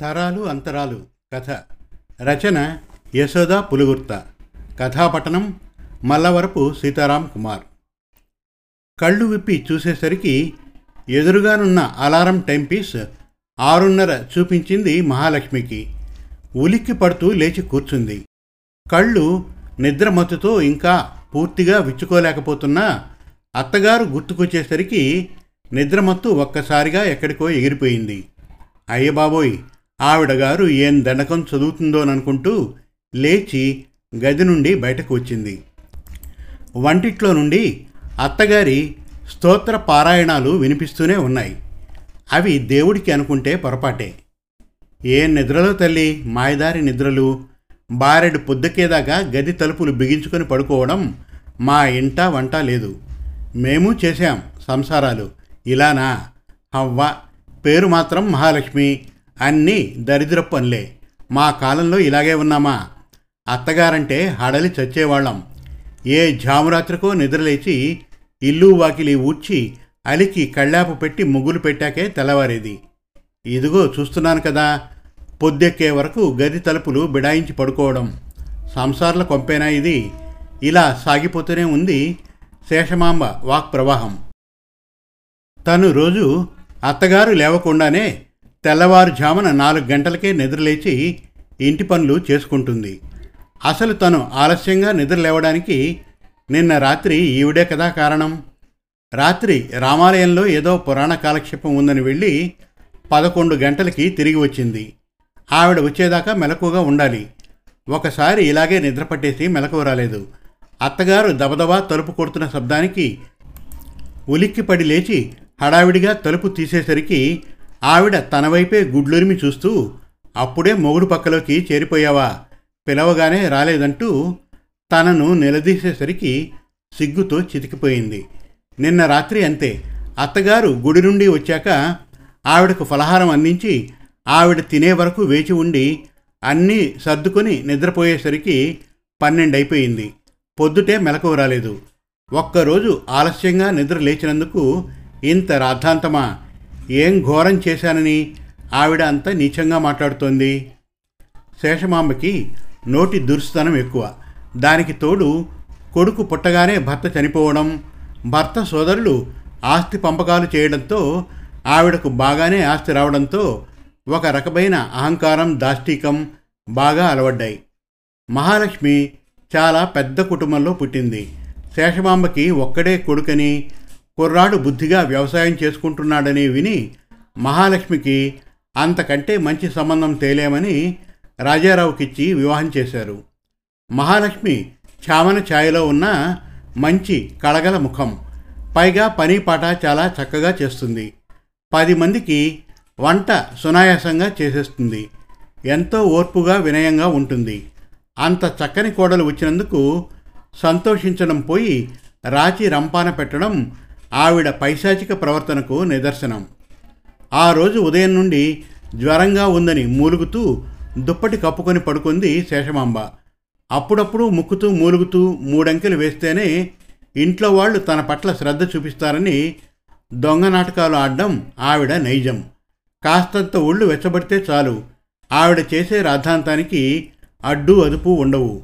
తరాలు అంతరాలు కథ. రచన యశోద పులుగుర్త. కథాపట్టణం మల్లవరపు సీతారాం కుమార్. కళ్ళు విప్పి చూసేసరికి ఎదురుగానున్న అలారం టైంపీస్ ఆరున్నర చూపించింది మహాలక్ష్మికి. ఉలిక్కి పడుతూ లేచి కూర్చుంది. కళ్ళు నిద్రమత్తుతో ఇంకా పూర్తిగా విచ్చుకోలేకపోతున్నా అత్తగారు గుర్తుకొచ్చేసరికి నిద్రమత్తు ఒక్కసారిగా ఎక్కడికో ఎగిరిపోయింది. అయ్య బాబోయ్ ఆవిడగారు ఏం దండకం చదువుతుందోననుకుంటూ లేచి గది నుండి బయటకు వచ్చింది. వంటిట్లో నుండి అత్తగారి స్తోత్ర పారాయణాలు వినిపిస్తూనే ఉన్నాయి. అవి దేవుడికి అనుకుంటే పొరపాటే. ఏ నిద్రలో తల్లి? మాయదారి నిద్రలు. బారెడు పొద్దుకేదాకా గది తలుపులు బిగించుకొని పడుకోవడం మా ఇంట వంట లేదు. మేము చేశాం సంసారాలు. ఇలానా? హవ్వ పేరు మాత్రం మహాలక్ష్మి. అన్నీ దరిద్ర పనులే. మా కాలంలో ఇలాగే ఉన్నామా? అత్తగారంటే హడలి చచ్చేవాళ్ళం. ఏ జామురాత్రికో నిద్రలేచి ఇల్లు వాకిలి ఊడ్చి అలికి కళ్ళాపు పెట్టి ముగ్గులు పెట్టాకే తెల్లవారేది. ఇదిగో చూస్తున్నాను కదా పొద్దెక్కే వరకు గది తలుపులు బిడాయించి పడుకోవడం. సంసార్ల కొంపేనా ఇది? ఇలా సాగిపోతూనే ఉంది శేషమాంబ వాక్ ప్రవాహం తను రోజు అత్తగారు లేవకుండానే తెల్లవారుజామున నాలుగు గంటలకే నిద్రలేచి ఇంటి పనులు చేసుకుంటుంది. అసలు తను ఆలస్యంగా నిద్ర లేవడానికి నిన్న రాత్రి ఈవిడే కదా కారణం? రాత్రి రామాలయంలో ఏదో పురాణ కాలక్షేపం ఉందని వెళ్ళి పదకొండు గంటలకి తిరిగి వచ్చింది. ఆవిడ వచ్చేదాకా మెలకుగా ఉండాలి. ఒకసారి ఇలాగే నిద్రపట్టేసి మెలకువ రాలేదు. అత్తగారు దబదబా తలుపు కొడుతున్న శబ్దానికి ఉలిక్కిపడి లేచి హడావిడిగా తలుపు తీసేసరికి ఆవిడ తన వైపే గుడ్లురిమి చూస్తూ అప్పుడే మొగుడు పక్కలోకి చేరిపోయావా? పిలవగానే రాలేదంటూ తనను నిలదీసేసరికి సిగ్గుతో చితికిపోయింది. నిన్న రాత్రి అంతే. అత్తగారు గుడి నుండి వచ్చాక ఆవిడకు ఫలహారం అందించి ఆవిడ తినే వరకు వేచి ఉండి అన్నీ సర్దుకొని నిద్రపోయేసరికి పన్నెండైపోయింది. పొద్దుటే మెలకువ రాలేదు. ఒక్కరోజు ఆలస్యంగా నిద్ర లేచినందుకు ఇంత రాద్ధాంతమా? ఏం ఘోరం చేశానని ఆవిడ అంత నీచంగా మాట్లాడుతోంది. శేషమాంబకి నోటి దుర్స్థనం ఎక్కువ. దానికి తోడు కొడుకు పుట్టగానే భర్త చనిపోవడం భర్త సోదరులు ఆస్తి పంపకాలు చేయడంతో ఆవిడకు బాగానే ఆస్తి రావడంతో ఒక రకమైన అహంకారం దాష్టీకం బాగా అలవడ్డాయి. మహాలక్ష్మి చాలా పెద్ద కుటుంబంలో పుట్టింది. శేషమాంబకి ఒక్కడే కొడుకని కుర్రాడు బుద్ధిగా వ్యవసాయం చేసుకుంటున్నాడని విని మహాలక్ష్మికి అంతకంటే మంచి సంబంధం తేలేమని రాజారావుకిచ్చి వివాహం చేశారు. మహాలక్ష్మి చామన ఛాయలో ఉన్న మంచి కళగల ముఖం పైగా పని పాట చాలా చక్కగా చేస్తుంది. పది మందికి వంట సునాయాసంగా చేసేస్తుంది. ఎంతో ఓర్పుగా వినయంగా ఉంటుంది. అంత చక్కని కోడలు వచ్చినందుకు సంతోషించడం పోయి రాచి రంపాన పెట్టడం ఆవిడ పైశాచిక ప్రవర్తనకు నిదర్శనం. ఆ రోజు ఉదయం నుండి జ్వరంగా ఉందని మూలుగుతూ దుప్పటి కప్పుకొని పడుకుంది శేషమాంబ. అప్పుడప్పుడు ముక్కుతూ మూలుగుతూ మూడంకెలు వేస్తేనే ఇంట్లో వాళ్ళు తన పట్ల శ్రద్ధ చూపిస్తారని దొంగ నాటకాలు ఆడడం ఆవిడ నైజం. కాస్తంత ఒళ్ళు వెచ్చబడితే చాలు. ఆవిడ చేసే రాద్ధాంతానికి అడ్డు అదుపు ఉండవు.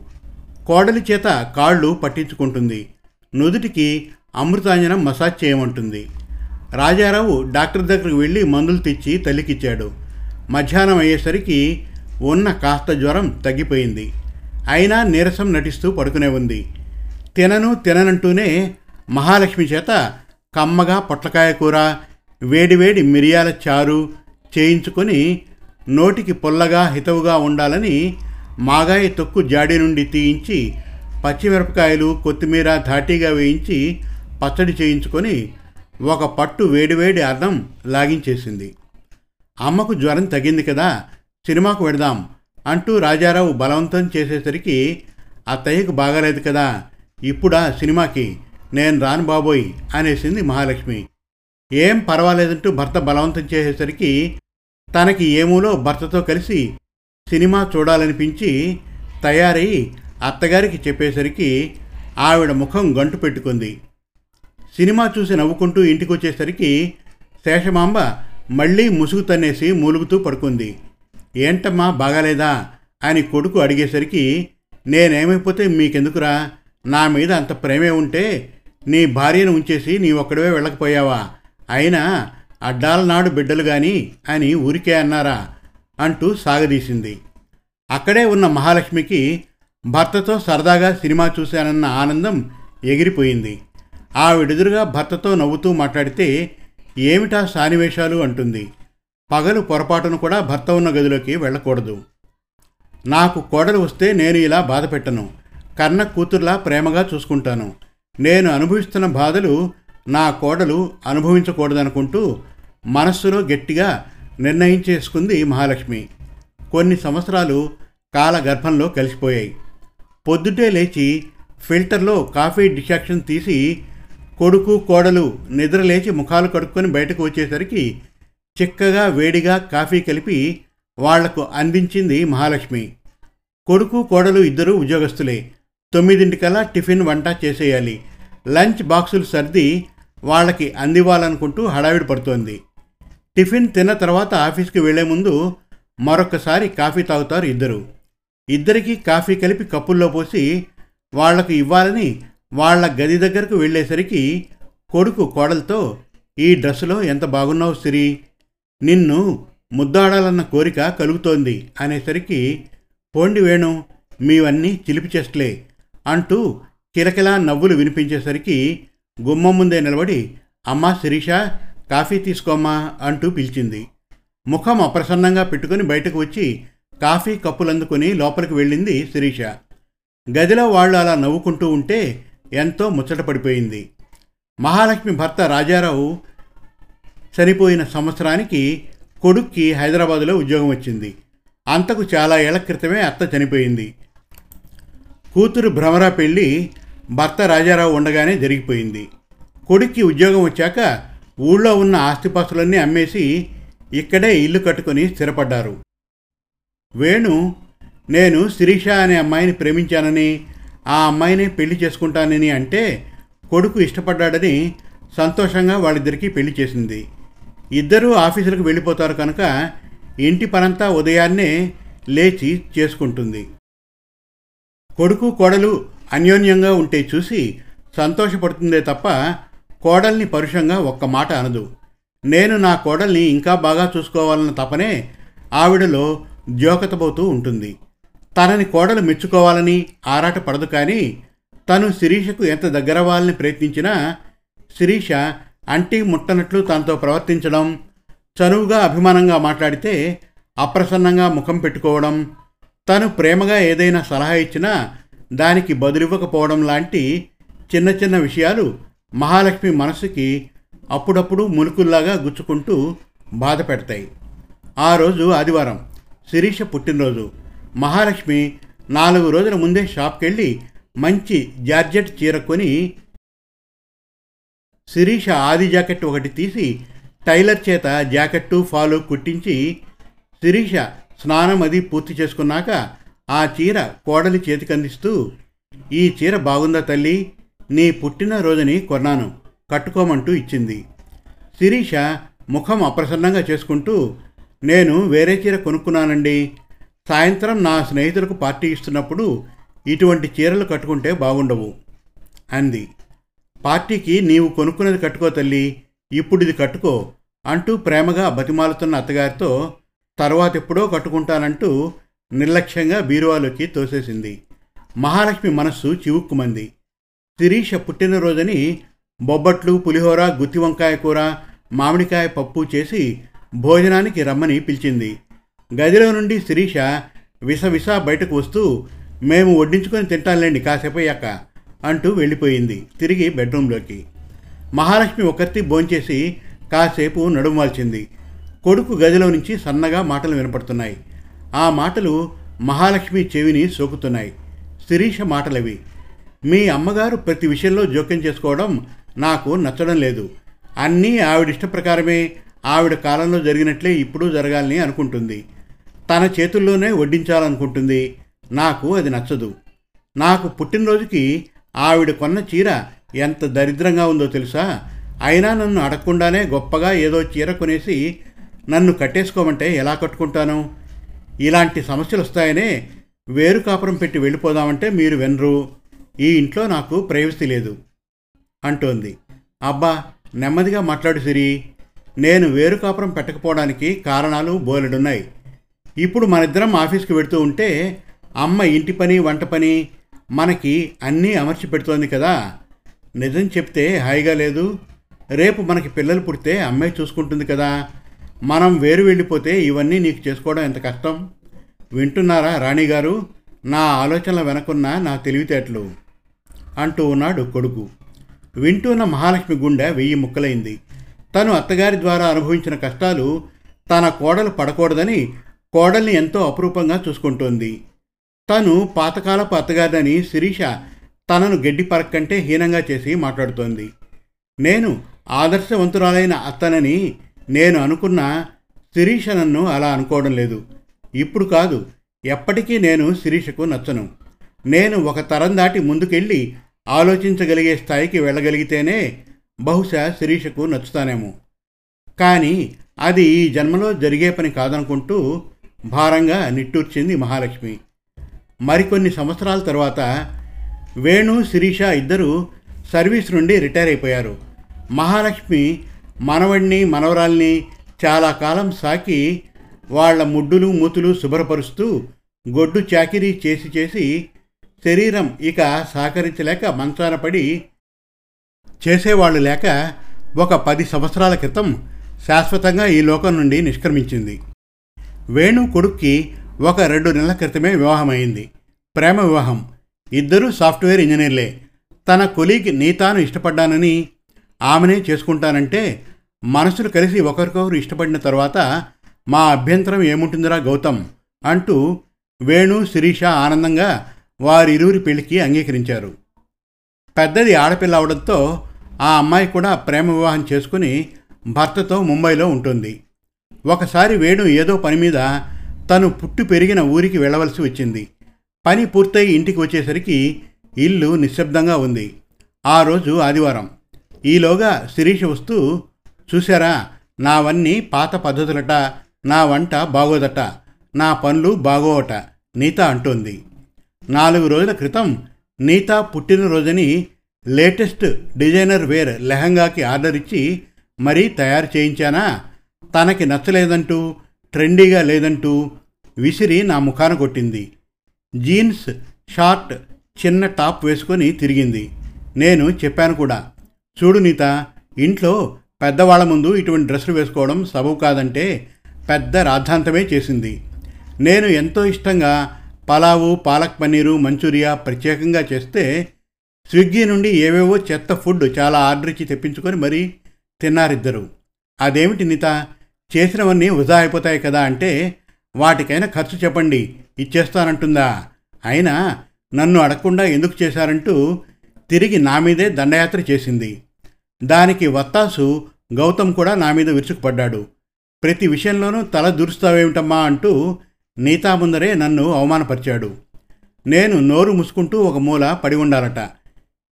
కోడలి చేత కాళ్ళు పట్టించుకుంటుంది. నుదుటికి అమృతాంజనం మసాజ్ చేయమంటుంది. రాజారావు డాక్టర్ దగ్గరికి వెళ్ళి మందులు తెచ్చి తల్లికిచ్చాడు. మధ్యాహ్నం అయ్యేసరికి ఉన్న కాస్త జ్వరం తగ్గిపోయింది. అయినా నీరసం నటిస్తూ పడుకునే ఉంది. తినను తిననంటూనే మహాలక్ష్మి చేత కమ్మగా పొట్లకాయ కూర వేడివేడి మిరియాల చారు చేయించుకొని నోటికి పుల్లగా హితవుగా ఉండాలని మాగాయ తొక్కు జాడి నుండి తీయించి పచ్చిమిరపకాయలు కొత్తిమీర ధాటీగా వేయించి పచ్చడి చేయించుకొని ఒక పట్టు వేడివేడి అర్థం లాగించేసింది. అమ్మకు జ్వరం తగ్గింది కదా సినిమాకు వెడదాం అంటూ రాజారావు బలవంతం చేసేసరికి అత్తయ్యకు బాగాలేదు కదా ఇప్పుడా సినిమాకి నేను రాను బాబోయ్ అనేసింది మహాలక్ష్మి. ఏం పర్వాలేదంటూ భర్త బలవంతం చేసేసరికి తనకి ఏమూలో భర్తతో కలిసి సినిమా చూడాలనిపించి తయారై అత్తగారికి చెప్పేసరికి ఆవిడ ముఖం గంటు పెట్టుకుంది. సినిమా చూసి నవ్వుకుంటూ ఇంటికి వచ్చేసరికి శేషమాంబ మళ్ళీ ముసుగు తన్నేసి మూలుగుతూ పడుకుంది. ఏంటమ్మా బాగాలేదా? అని కొడుకు అడిగేసరికి నేనేమైపోతే మీకెందుకురా? నా మీద అంత ప్రేమే ఉంటే నీ భార్యను ఉంచేసి నీ ఒక్కడవే వెళ్ళకపోయావా? అయినా అడ్డాల నాడు బిడ్డలు గాని అని ఊరికే అన్నారా అంటూ సాగదీసింది. అక్కడే ఉన్న మహాలక్ష్మికి భర్తతో సరదాగా సినిమా చూశానన్న ఆనందం ఎగిరిపోయింది. ఆవిడెదురుగా భర్తతో నవ్వుతూ మాట్లాడితే ఏమిటా సానివేశాలు? అంటుంది. పగలు పొరపాటును కూడా భర్త ఉన్న గదిలోకి వెళ్ళకూడదు. నాకు కోడలు వస్తే నేను ఇలా బాధ పెట్టను. కన్న కూతుర్లా ప్రేమగా చూసుకుంటాను. నేను అనుభవిస్తున్న బాధలు నా కోడలు అనుభవించకూడదనుకుంటూ మనస్సులో గట్టిగా నిర్ణయించేసుకుంది మహాలక్ష్మి. కొన్ని సంవత్సరాలు కాలగర్భంలో కలిసిపోయాయి. పొద్దుటే లేచి ఫిల్టర్లో కాఫీ డికాక్షన్ తీసి కొడుకు కోడలు నిద్ర లేచి ముఖాలు కడుక్కొని బయటకు వచ్చేసరికి చిక్కగా వేడిగా కాఫీ కలిపి వాళ్ళకు అందించింది మహాలక్ష్మి. కొడుకు కోడలు ఇద్దరు ఉద్యోగస్తులే. తొమ్మిదింటికల్లా టిఫిన్ వంట చేసేయాలి. లంచ్ బాక్సులు సర్ది వాళ్ళకి అందివ్వాలనుకుంటూ హడావిడి పడుతోంది. టిఫిన్ తిన్న తర్వాత ఆఫీస్కి వెళ్ళే ముందు మరొకసారి కాఫీ తాగుతారు ఇద్దరు. ఇద్దరికీ కాఫీ కలిపి కప్పుల్లో పోసి వాళ్ళకు ఇవ్వాలని వాళ్ళ గది దగ్గరకు వెళ్ళేసరికి కొడుకు కోడలతో ఈ డ్రెస్సులో ఎంత బాగున్నావు సిరి? నిన్ను ముద్దాడాలన్న కోరిక కలుగుతోంది అనేసరికి పోండి వేణు మీవన్నీ చిలిపి చేస్తలే అంటూ కిలకిలా నవ్వులు వినిపించేసరికి గుమ్మం ముందే నిలబడి అమ్మా శిరీష కాఫీ తీసుకోమ్మా అంటూ పిలిచింది. ముఖం అప్రసన్నంగా పెట్టుకుని బయటకు వచ్చి కాఫీ కప్పులందుకొని లోపలికి వెళ్ళింది శిరీష. గదిలో వాళ్ళు అలా నవ్వుకుంటూ ఉంటే ఎంతో ముచ్చటపడిపోయింది మహాలక్ష్మి భర్త రాజారావు చనిపోయిన సంవత్సరానికి కొడుక్కి హైదరాబాదులో ఉద్యోగం వచ్చింది. అంతకు చాలా ఏళ్ళ క్రితమే అత్త చనిపోయింది. కూతురు భ్రమరా పెళ్ళి భర్త రాజారావు ఉండగానే జరిగిపోయింది. కొడుక్కి ఉద్యోగం వచ్చాక ఊళ్ళో ఉన్న ఆస్తిపాస్తులన్నీ అమ్మేసి ఇక్కడే ఇల్లు కట్టుకొని స్థిరపడ్డారు. వేణు నేను శిరీష అనే అమ్మాయిని ప్రేమించానని ఆ అమ్మాయిని పెళ్ళి చేసుకుంటానని అంటే కొడుకు ఇష్టపడ్డాడని సంతోషంగా వాళ్ళిద్దరికీ పెళ్ళి చేసింది. ఇద్దరూ ఆఫీసులకు వెళ్ళిపోతారు కనుక ఇంటి పనంతా ఉదయాన్నే లేచి చేసుకుంటుంది. కొడుకు కోడలు అన్యోన్యంగా ఉంటే చూసి సంతోషపడుతుందే తప్ప కోడల్ని పరుషంగా ఒక్క మాట అనదు. నేను నా కోడల్ని ఇంకా బాగా చూసుకోవాలన్న తపనే ఆవిడలో ద్యోకతబోతూ ఉంటుంది. తనని కోడలు మెచ్చుకోవాలని ఆరాట పడదు కానీ తను శిరీషకు ఎంత దగ్గరవ్వాలని ప్రయత్నించినా శిరీష అంటి ముట్టనట్లు తనతో ప్రవర్తించడం చనువుగా అభిమానంగా మాట్లాడితే అప్రసన్నంగా ముఖం పెట్టుకోవడం తను ప్రేమగా ఏదైనా సలహా ఇచ్చినా దానికి బదులివ్వకపోవడం లాంటి చిన్న చిన్న విషయాలు మహాలక్ష్మి మనసుకి అప్పుడప్పుడు ములుకుల్లాగా గుచ్చుకుంటూ బాధ పెడతాయి. ఆ రోజు ఆదివారం శిరీష పుట్టినరోజు. మహాలక్ష్మి నాలుగు రోజుల ముందే షాప్కి వెళ్ళి మంచి జార్జెట్ చీర కొని శిరీష ఆది జాకెట్ ఒకటి తీసి టైలర్ చేత జాకెట్టు ఫాలు కుట్టించి శిరీష స్నానం అది పూర్తి చేసుకున్నాక ఆ చీర కోడలి చేతికందిస్తూ ఈ చీర బాగుందా తల్లి? నీ పుట్టినరోజుని కొన్నాను. కట్టుకోమంటూ ఇచ్చింది శిరీష ముఖం అప్రసన్నంగా చేసుకుంటూ నేను వేరే చీర కొనుక్కున్నానండి. సాయంత్రం నా స్నేహితులకు పార్టీ ఇస్తున్నప్పుడు ఇటువంటి చీరలు కట్టుకుంటే బాగుండవు అంది. పార్టీకి నీవు కొనుక్కున్నది కట్టుకో తల్లి ఇప్పుడు ఇది కట్టుకో అంటూ ప్రేమగా బతిమాలుతున్న అత్తగారితో తర్వాత ఎప్పుడో కట్టుకుంటానంటూ నిర్లక్ష్యంగా బీరువాలోకి తోసేసింది. మహాలక్ష్మి మనస్సు చివుక్కుమంది. శిరీష పుట్టినరోజని బొబ్బట్లు పులిహోర గుత్తి వంకాయ కూర మామిడికాయ పప్పు చేసి భోజనానికి రమ్మని పిలిచింది. గదిలో నుండి శిరీష విసవిస బయటకు వస్తూ మేము వడ్డించుకొని తింటానులేండి కాసేపయ్యాక అంటూ వెళ్ళిపోయింది తిరిగి బెడ్రూమ్లోకి. మహాలక్ష్మి ఒకరితి భోంచేసి కాసేపు నడుమవాల్చింది. కొడుకు గదిలో నుంచి సన్నగా మాటలు వినపడుతున్నాయి. ఆ మాటలు మహాలక్ష్మి చెవిని సోకుతున్నాయి. శిరీష మాటలవి మీ అమ్మగారు ప్రతి విషయంలో జోక్యం చేసుకోవడం నాకు నచ్చడం లేదు. అన్నీ ఆవిడిష్ట ప్రకారమే ఆవిడ కాలంలో జరిగినట్లే ఇప్పుడు జరగాలని అనుకుంటుంది. తన చేతుల్లోనే వడ్డించాలనుకుంటుంది. నాకు అది నచ్చదు. నాకు పుట్టినరోజుకి ఆవిడ కొన్న చీర ఎంత దరిద్రంగా ఉందో తెలుసా? అయినా నన్ను అడగకుండానే గొప్పగా ఏదో చీర కొనేసి నన్ను కట్టేసుకోమంటే ఎలా కట్టుకుంటాను? ఇలాంటి సమస్యలు వస్తాయనే వేరు కాపురం పెట్టి వెళ్ళిపోదామంటే మీరు వెనరు. ఈ ఇంట్లో నాకు ప్రైవసీ లేదు అంటోంది. అబ్బా నెమ్మదిగా మాట్లాడు సిరి. నేను వేరు కాపురం పెట్టకపోవడానికి కారణాలు బోలెడున్నాయి. ఇప్పుడు మనిద్దరం ఆఫీస్కి వెడుతూ ఉంటే అమ్మ ఇంటి పని వంట పని మనకి అన్నీ అమర్చి పెడుతోంది కదా. నిజం చెప్తే హాయిగా లేదు. రేపు మనకి పిల్లలు పుడితే అమ్మే చూసుకుంటుంది కదా. మనం వేరు వెళ్ళిపోతే ఇవన్నీ నీకు చేసుకోవడం ఎంత కష్టం? వింటున్నారా రాణిగారు నా ఆలోచనల వెనకున్న నా తెలివితేటలు అంటూ ఉన్నాడు కొడుకు. వింటున్న మహాలక్ష్మి గుండె వెయ్యి ముక్కలైంది. తను అత్తగారి ద్వారా అనుభవించిన కష్టాలు తన కోడలు పడకూడదని కోడల్ని ఎంతో అపురూపంగా చూసుకుంటోంది. తను పాతకాలపు అత్తగారిని శిరీష తనను గడ్డి పరక్కంటే హీనంగా చేసి మాట్లాడుతోంది. నేను ఆదర్శవంతురాలైన అత్తనని నేను అనుకున్న శిరీష నన్ను అలా అనుకోవడం లేదు. ఇప్పుడు కాదు ఎప్పటికీ నేను శిరీషకు నచ్చను. నేను ఒక తరం దాటి ముందుకెళ్ళి ఆలోచించగలిగే స్థాయికి వెళ్ళగలిగితేనే బహుశా శిరీషకు నచ్చుతానేమో. కానీ అది ఈ జన్మలో జరిగే పని కాదనుకుంటూ భారంగా నిట్టూర్చింది మహాలక్ష్మి. మరికొన్ని సంవత్సరాల తర్వాత వేణు శిరీష ఇద్దరు సర్వీస్ నుండి రిటైర్ అయిపోయారు. మహాలక్ష్మి మనవడిని మనవరాల్ని చాలా కాలం సాకి వాళ్ళ ముడ్డులు మూతులు శుభ్రపరుస్తూ గొడ్డు చాకిరీ చేసి చేసి శరీరం ఇక సహకరించలేక మంచాన పడి చేసేవాళ్ళు లేక ఒక పది సంవత్సరాల క్రితం శాశ్వతంగా ఈ లోకం నుండి నిష్క్రమించింది. వేణు కొడుక్కి ఒక రెండు నెలల క్రితమే వివాహమైంది. ప్రేమ వివాహం. ఇద్దరూ సాఫ్ట్వేర్ ఇంజనీర్లే. తన కొలీగ్ నీతాను ఇష్టపడ్డానని ఆమెనే చేసుకుంటానంటే మనసులు కలిసి ఒకరికొకరు ఇష్టపడిన తర్వాత మా అభ్యంతరం ఏముంటుందిరా గౌతమ్? అంటూ వేణు శిరీష ఆనందంగా వారిరువురి పెళ్ళికి అంగీకరించారు. పెద్దది ఆడపిల్ల అవడంతో ఆ అమ్మాయి కూడా ప్రేమ వివాహం చేసుకుని భర్తతో ముంబైలో ఉంటుంది. ఒకసారి వేణు ఏదో పని మీద తను పుట్టి పెరిగిన ఊరికి వెళ్ళవలసి వచ్చింది. పని పూర్తయి ఇంటికి వచ్చేసరికి ఇల్లు నిశ్శబ్దంగా ఉంది. ఆ రోజు ఆదివారం. ఈలోగా శిరీష వస్తూ చూశారా నావన్నీ పాత పద్ధతులట నా వంట బాగోదట నా పనులు బాగోవట నీత అంటోంది. నాలుగు రోజుల క్రితం నీత పుట్టినరోజని లేటెస్ట్ డిజైనర్ వేర్ లెహంగాకి ఆర్డర్ ఇచ్చి మరీ తయారు చేయించానా? తనకి నచ్చలేదంటూ ట్రెండీగా లేదంటూ విసిరి నా ముఖాన కొట్టింది. జీన్స్ షార్ట్ చిన్న టాప్ వేసుకొని తిరిగింది. నేను చెప్పాను కూడా చూడు నీత ఇంట్లో పెద్దవాళ్ళ ముందు ఇటువంటి డ్రెస్సులు వేసుకోవడం సబబు కాదంటే పెద్ద రాద్ధాంతమే చేసింది. నేను ఎంతో ఇష్టంగా పలావు పాలక్ పన్నీరు మంచూరియా ప్రత్యేకంగా చేస్తే స్విగ్గీ నుండి ఏవేవో చెత్త ఫుడ్ చాలా ఆర్డర్ ఇచ్చి తెప్పించుకొని మరీ తిన్నారిద్దరు. అదేమిటి నిత చేసినవన్నీ వృధా అయిపోతాయి కదా అంటే వాటికైనా ఖర్చు చెప్పండి ఇచ్చేస్తానంటుందా? అయినా నన్ను అడగకుండా ఎందుకు చేశారంటూ తిరిగి నా మీదే దండయాత్ర చేసింది. దానికి వత్తాసు గౌతమ్ కూడా నా మీద విరుచుకుపడ్డాడు. ప్రతి విషయంలోనూ తల దూరుస్తావేమిటమ్మా అంటూ నీతా ముందరే నన్ను అవమానపరిచాడు. నేను నోరు ముసుకుంటూ ఒక మూల పడి ఉండాలట.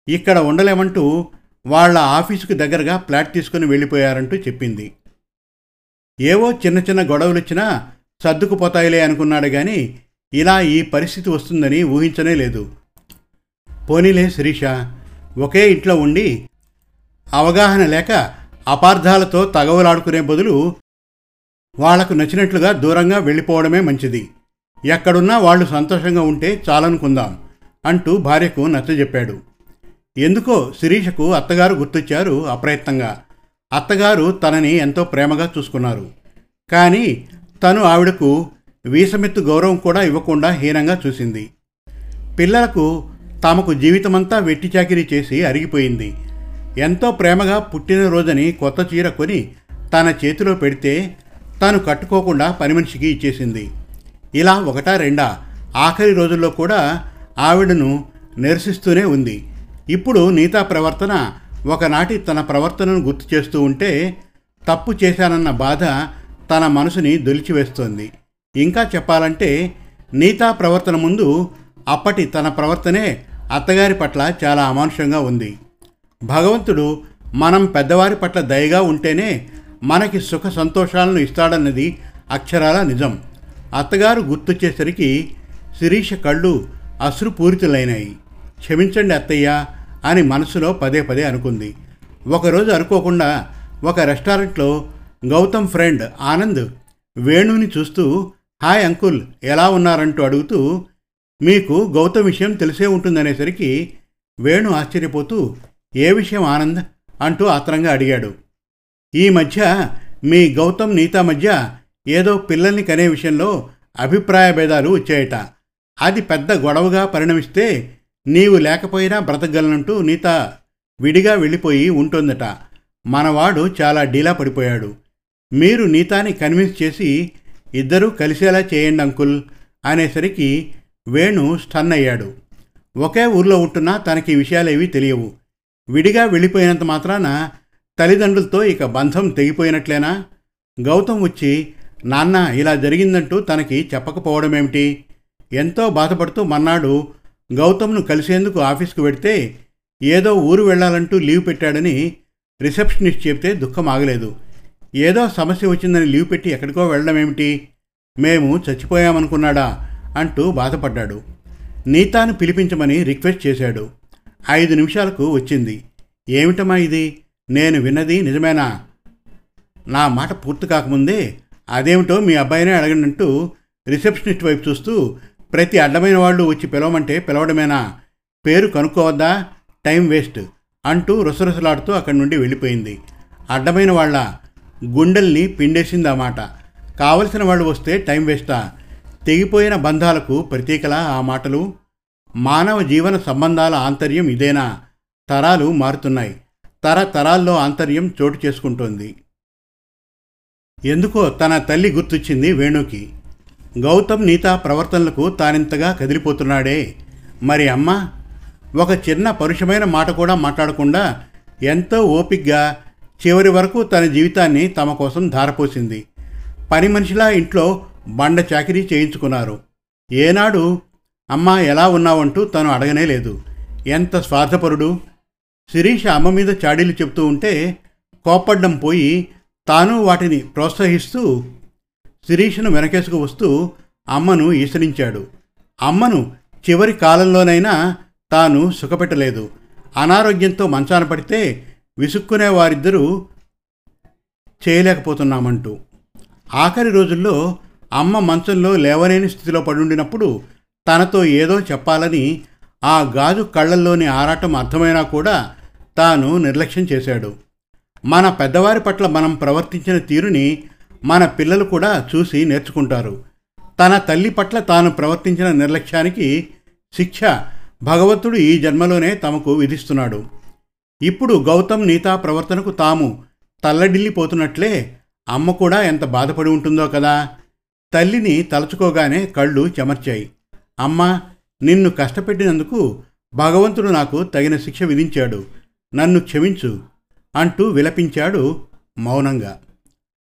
ఇక్కడ ఉండలేమంటూ వాళ్ళ ఆఫీసుకు దగ్గరగా ఫ్లాట్ తీసుకుని వెళ్ళిపోయారంటూ చెప్పింది. ఏవో చిన్న చిన్న గొడవలిచ్చినా సర్దుకుపోతాయిలే అనుకున్నాడు కానీ ఇలా ఈ పరిస్థితి వస్తుందని ఊహించనే లేదు. పోనీలే శిరీష ఒకే ఇంట్లో ఉండి అవగాహన లేక అపార్థాలతో తగవలాడుకునే బదులు వాళ్ళకు నచ్చినట్లుగా దూరంగా వెళ్ళిపోవడమే మంచిది. ఎక్కడున్నా వాళ్ళు సంతోషంగా ఉంటే చాలనుకుందాం అంటూ భార్యకు నచ్చజెప్పాడు. ఎందుకో శిరీషకు అత్తగారు గుర్తొచ్చారు అప్రయత్నంగా. అత్తగారు తనని ఎంతో ప్రేమగా చూసుకున్నారు. కానీ తను ఆవిడకు వీసమెత్తు గౌరవం కూడా ఇవ్వకుండా హీనంగా చూసింది. పిల్లలకు తమకు జీవితమంతా వెట్టి చాకిరీ చేసి అరిగిపోయింది. ఎంతో ప్రేమగా పుట్టినరోజని కొత్త చీర కొని తన చేతిలో పెడితే తను కట్టుకోకుండా పని మనిషికి ఇచ్చేసింది. ఇలా ఒకటా రెండా ఆఖరి రోజుల్లో కూడా ఆవిడను నిరసిస్తూనే ఉంది. ఇప్పుడు నీతా ప్రవర్తన ఒకనాటి తన ప్రవర్తనను గుర్తు చేస్తూ ఉంటే తప్పు చేశానన్న బాధ తన మనసుని దొలిచివేస్తోంది. ఇంకా చెప్పాలంటే నీతా ప్రవర్తన ముందు అప్పటి తన ప్రవర్తనే అత్తగారి పట్ల చాలా అమానుషంగా ఉంది. భగవంతుడు మనం పెద్దవారి పట్ల దయగా ఉంటేనే మనకి సుఖ సంతోషాలను ఇస్తాడన్నది అక్షరాల నిజం. అత్తగారు గుర్తొచ్చేసరికి శిరీష కళ్ళు అశ్రుపూరితులైనాయి. క్షమించండి అత్తయ్య అని మనసులో పదే పదే అనుకుంది. ఒకరోజు అనుకోకుండా ఒక రెస్టారెంట్లో గౌతమ్ ఫ్రెండ్ ఆనంద్ వేణుని చూస్తూ హాయ్ అంకుల్ ఎలా ఉన్నారంటూ అడుగుతూ మీకు గౌతమ్ విషయం తెలిసే ఉంటుందనేసరికి వేణు ఆశ్చర్యపోతూ ఏ విషయం ఆనంద్? అంటూ ఆత్రంగా అడిగాడు. ఈ మధ్య మీ గౌతమ్ నీతా మధ్య ఏదో పిల్లల్ని కనే విషయంలో అభిప్రాయ భేదాలు వచ్చాయట. అది పెద్ద గొడవగా పరిణమిస్తే నీవు లేకపోయినా బ్రతకగలనంటూ నీత విడిగా వెళ్ళిపోయి ఉంటుందట. మనవాడు చాలా డీలా పడిపోయాడు. మీరు నీతాని కన్విన్స్ చేసి ఇద్దరూ కలిసేలా చేయండి అంకుల్ అనేసరికి వేణు స్టన్ అయ్యాడు. ఒకే ఊర్లో ఉంటున్నా తనకి విషయాలేవి విషయాలేవీ తెలియవు. విడిగా వెళ్ళిపోయినంత మాత్రాన తల్లిదండ్రులతో ఇక బంధం తెగిపోయినట్లేనా? గౌతమ్ వచ్చి నాన్న ఇలా జరిగిందంటూ తనకి చెప్పకపోవడమేమిటి? ఎంతో బాధపడుతూ మన్నాడు గౌతమ్ను కలిసేందుకు ఆఫీస్కు వెడితే ఏదో ఊరు వెళ్ళాలంటూ లీవ్ పెట్టాడని రిసెప్షనిస్ట్ చెప్తే దుఃఖం ఆగలేదు. ఏదో సమస్య వచ్చిందని లీవ్ పెట్టి ఎక్కడికో వెళ్ళడం ఏమిటి? మేము చచ్చిపోయామనుకున్నాడా? అంటూ బాధపడ్డాడు. నీతాను పిలిపించమని రిక్వెస్ట్ చేశాడు. ఐదు నిమిషాలకు వచ్చింది. ఏమిటమ్మా ఇది? నేను విన్నది నిజమేనా? నా మాట పూర్తి కాకముందే అదేమిటో మీ అబ్బాయినే అడగనంటూ రిసెప్షనిస్ట్ వైపు చూస్తూ ప్రతి అడ్డమైన వాళ్ళు వచ్చి పిలవమంటే పిలవడమేనా? పేరు కనుక్కోవద్దా? టైం వేస్ట్ అంటూ రుసరుసలాడుతూ అక్కడి నుండి వెళ్ళిపోయింది. అడ్డమైన వాళ్ళ గుండెల్ని పిండేసింది మాట. కావలసిన వాళ్ళు వస్తే టైం వేస్టా? తెగిపోయిన బంధాలకు ప్రతీకలా ఆ మాటలు? మానవ జీవన సంబంధాల ఆంతర్యం ఇదేనా? తరాలు మారుతున్నాయి. తరతరాల్లో ఆంతర్యం చోటు చేసుకుంటోంది. ఎందుకో తన తల్లి గుర్తొచ్చింది వేణుకి. గౌతమ్ నీతా ప్రవర్తనలకు తానింతగా కదిలిపోతున్నాడే. మరి అమ్మ ఒక చిన్న పరుషమైన మాట కూడా మాట్లాడకుండా ఎంతో ఓపిగ్గా చివరి వరకు తన జీవితాన్ని తమ కోసం ధారపోసింది. పని మనిషిలా ఇంట్లో బండ చాకిరీ చేయించుకున్నారు. ఏనాడు అమ్మ ఎలా ఉన్నావంటూ తను అడగనే లేదు. ఎంత స్వార్థపరుడు? శిరీష అమ్మ మీద చాడీలు చెప్తూ ఉంటే కోపడ్డం పోయి తాను వాటిని ప్రోత్సహిస్తూ శిరీషను వెనకేసుకు వస్తూ అమ్మను ఈసరించాడు. అమ్మను చివరి కాలంలోనైనా తాను సుఖపెట్టలేదు. అనారోగ్యంతో మంచాన పడితే విసుక్కునే వారిద్దరూ చేయలేకపోతున్నామంటూ. ఆఖరి రోజుల్లో అమ్మ మంచంలో లేవలేని స్థితిలో పడుండినప్పుడు తనతో ఏదో చెప్పాలని ఆ గాజు కళ్ళల్లోని ఆరాటం అర్థమైనా కూడా తాను నిర్లక్ష్యం చేశాడు. మన పెద్దవారి పట్ల మనం ప్రవర్తించిన తీరుని మన పిల్లలు కూడా చూసి నేర్చుకుంటారు. తన తల్లి పట్ల తాను ప్రవర్తించిన నిర్లక్ష్యానికి శిక్ష భగవంతుడు ఈ జన్మలోనే తమకు విధిస్తున్నాడు. ఇప్పుడు గౌతమ్ నీతా ప్రవర్తనకు తాము తల్లడిల్లిపోతున్నట్లే అమ్మ కూడా ఎంత బాధపడి ఉంటుందో కదా? తల్లిని తలుచుకోగానే కళ్ళు చెమర్చాయి. అమ్మ నిన్ను కష్టపెట్టినందుకు భగవంతుడు నాకు తగిన శిక్ష విధించాడు. నన్ను క్షమించు అంటూ విలపించాడు మౌనంగా.